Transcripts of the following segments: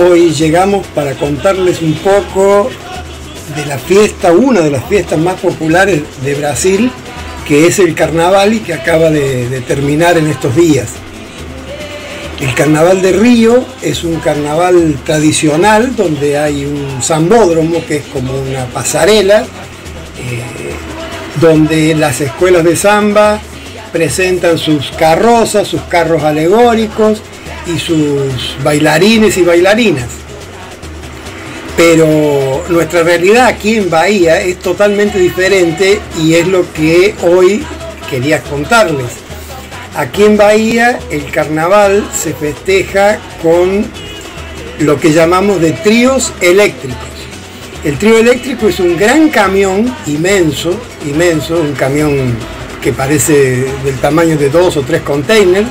Hoy llegamos para contarles un poco de la fiesta, una de las fiestas más populares de Brasil, que es el carnaval y que acaba de, terminar en estos días. El carnaval de Río es un carnaval tradicional donde hay un zambódromo que es como una pasarela, eh, donde las escuelas de samba presentan sus carrozas, sus carros alegóricos y sus bailarines y bailarinas. Pero nuestra realidad aquí en Bahía es totalmente diferente y es lo que hoy quería contarles. Aquí en Bahía el carnaval se festeja con lo que llamamos de tríos eléctricos. El trío eléctrico es un gran camión inmenso, inmenso, un camión que parece del tamaño de dos o tres containers,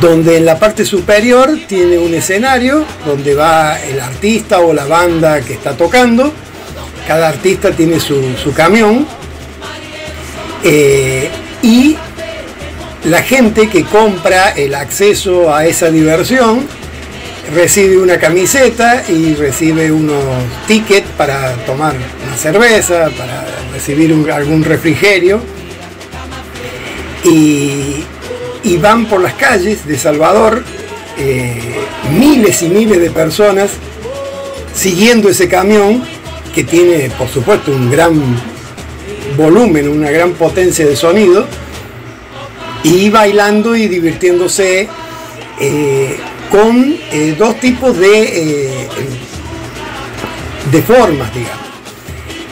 donde en la parte superior tiene un escenario donde va el artista o la banda que está tocando. Cada artista tiene su, camión. Eh, y la gente que compra el acceso a esa diversión recibe una camiseta y recibe unos tickets para tomar una cerveza, para recibir algún refrigerio. Y, van por las calles de Salvador eh, miles y miles de personas siguiendo ese camión que tiene por supuesto un gran volumen, una gran potencia de sonido y bailando y divirtiéndose eh, con eh, dos tipos de, de formas, digamos.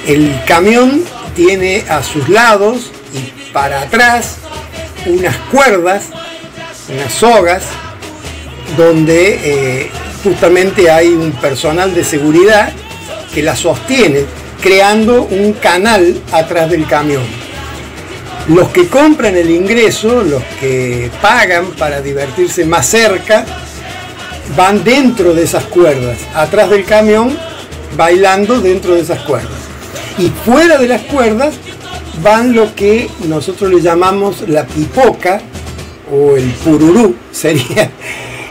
El camión tiene a sus lados y para atrás unas cuerdas, unas sogas, donde eh, justamente hay un personal de seguridad que la sostiene, creando un canal atrás del camión. Los que compran el ingreso, los que pagan para divertirse más cerca, van dentro de esas cuerdas, atrás del camión, bailando dentro de esas cuerdas. Y fuera de las cuerdas van lo que nosotros le llamamos la pipoca o el pururú, sería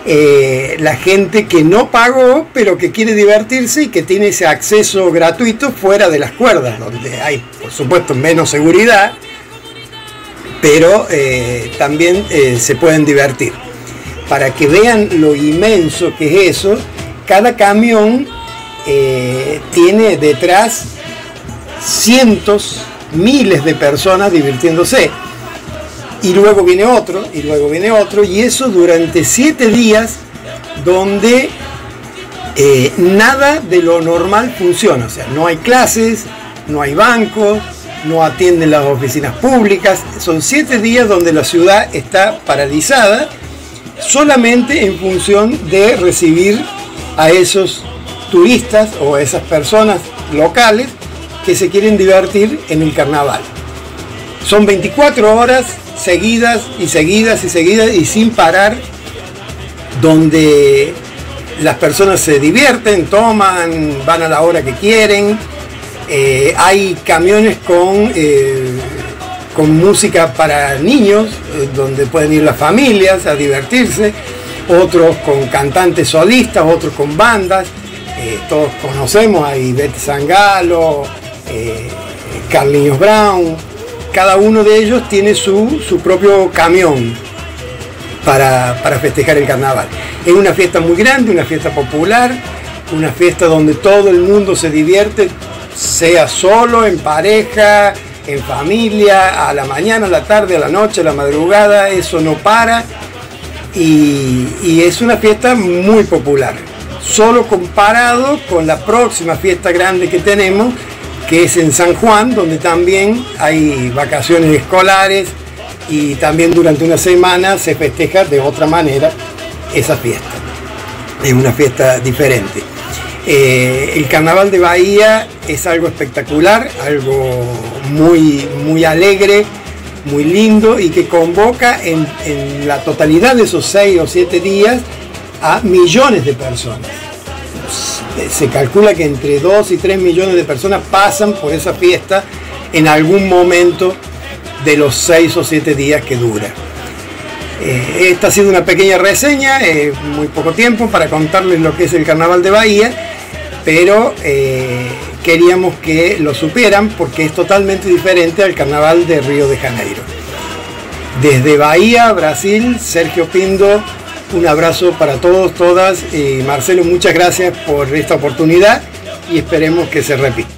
eh, la gente que no pagó pero que quiere divertirse y que tiene ese acceso gratuito fuera de las cuerdas, donde hay por supuesto menos seguridad, pero eh, también eh, se pueden divertir. Para que vean lo inmenso que es eso, cada camión tiene detrás cientos miles de personas divirtiéndose. Y luego viene otro, y luego viene otro, y eso durante siete días donde eh, nada de lo normal funciona. O sea, no hay clases, no hay bancos, no atienden las oficinas públicas. Son siete días donde la ciudad está paralizada solamente en función de recibir a esos turistas o a esas personas locales que se quieren divertir en el carnaval. Son 24 horas seguidas y seguidas y seguidas y sin parar, donde las personas se divierten, toman, van a la hora que quieren. Eh, hay camiones con, eh, con música para niños, eh, donde pueden ir las familias a divertirse, otros con cantantes solistas, otros con bandas. todos conocemos, hay Betty Sangalo, eh, Carlinhos Brown, cada uno de ellos tiene su, propio camión para, festejar el carnaval. Es una fiesta muy grande, una fiesta popular, una fiesta donde todo el mundo se divierte, sea solo, en pareja, en familia, a la mañana, a la tarde, a la noche, a la madrugada, eso no para. Y, es una fiesta muy popular. Solo comparado con la próxima fiesta grande que tenemos, que es en San Juan, donde también hay vacaciones escolares y también durante una semana se festeja de otra manera esa fiesta. Es una fiesta diferente. Eh, el carnaval de Bahía es algo espectacular, algo muy, muy alegre, muy lindo y que convoca en, en la totalidad de esos seis o siete días a millones de personas se calcula que entre 2 y 3 millones de personas pasan por esa fiesta en algún momento de los 6 o 7 días que dura. Eh, esta ha sido una pequeña reseña, eh, muy poco tiempo para contarles lo que es el carnaval de Bahía, pero eh, queríamos que lo supieran porque es totalmente diferente al carnaval de Río de Janeiro. Desde Bahía, Brasil, Sergio Pindo, un abrazo para todos, todas. y Marcelo, muchas gracias por esta oportunidad y esperemos que se repita.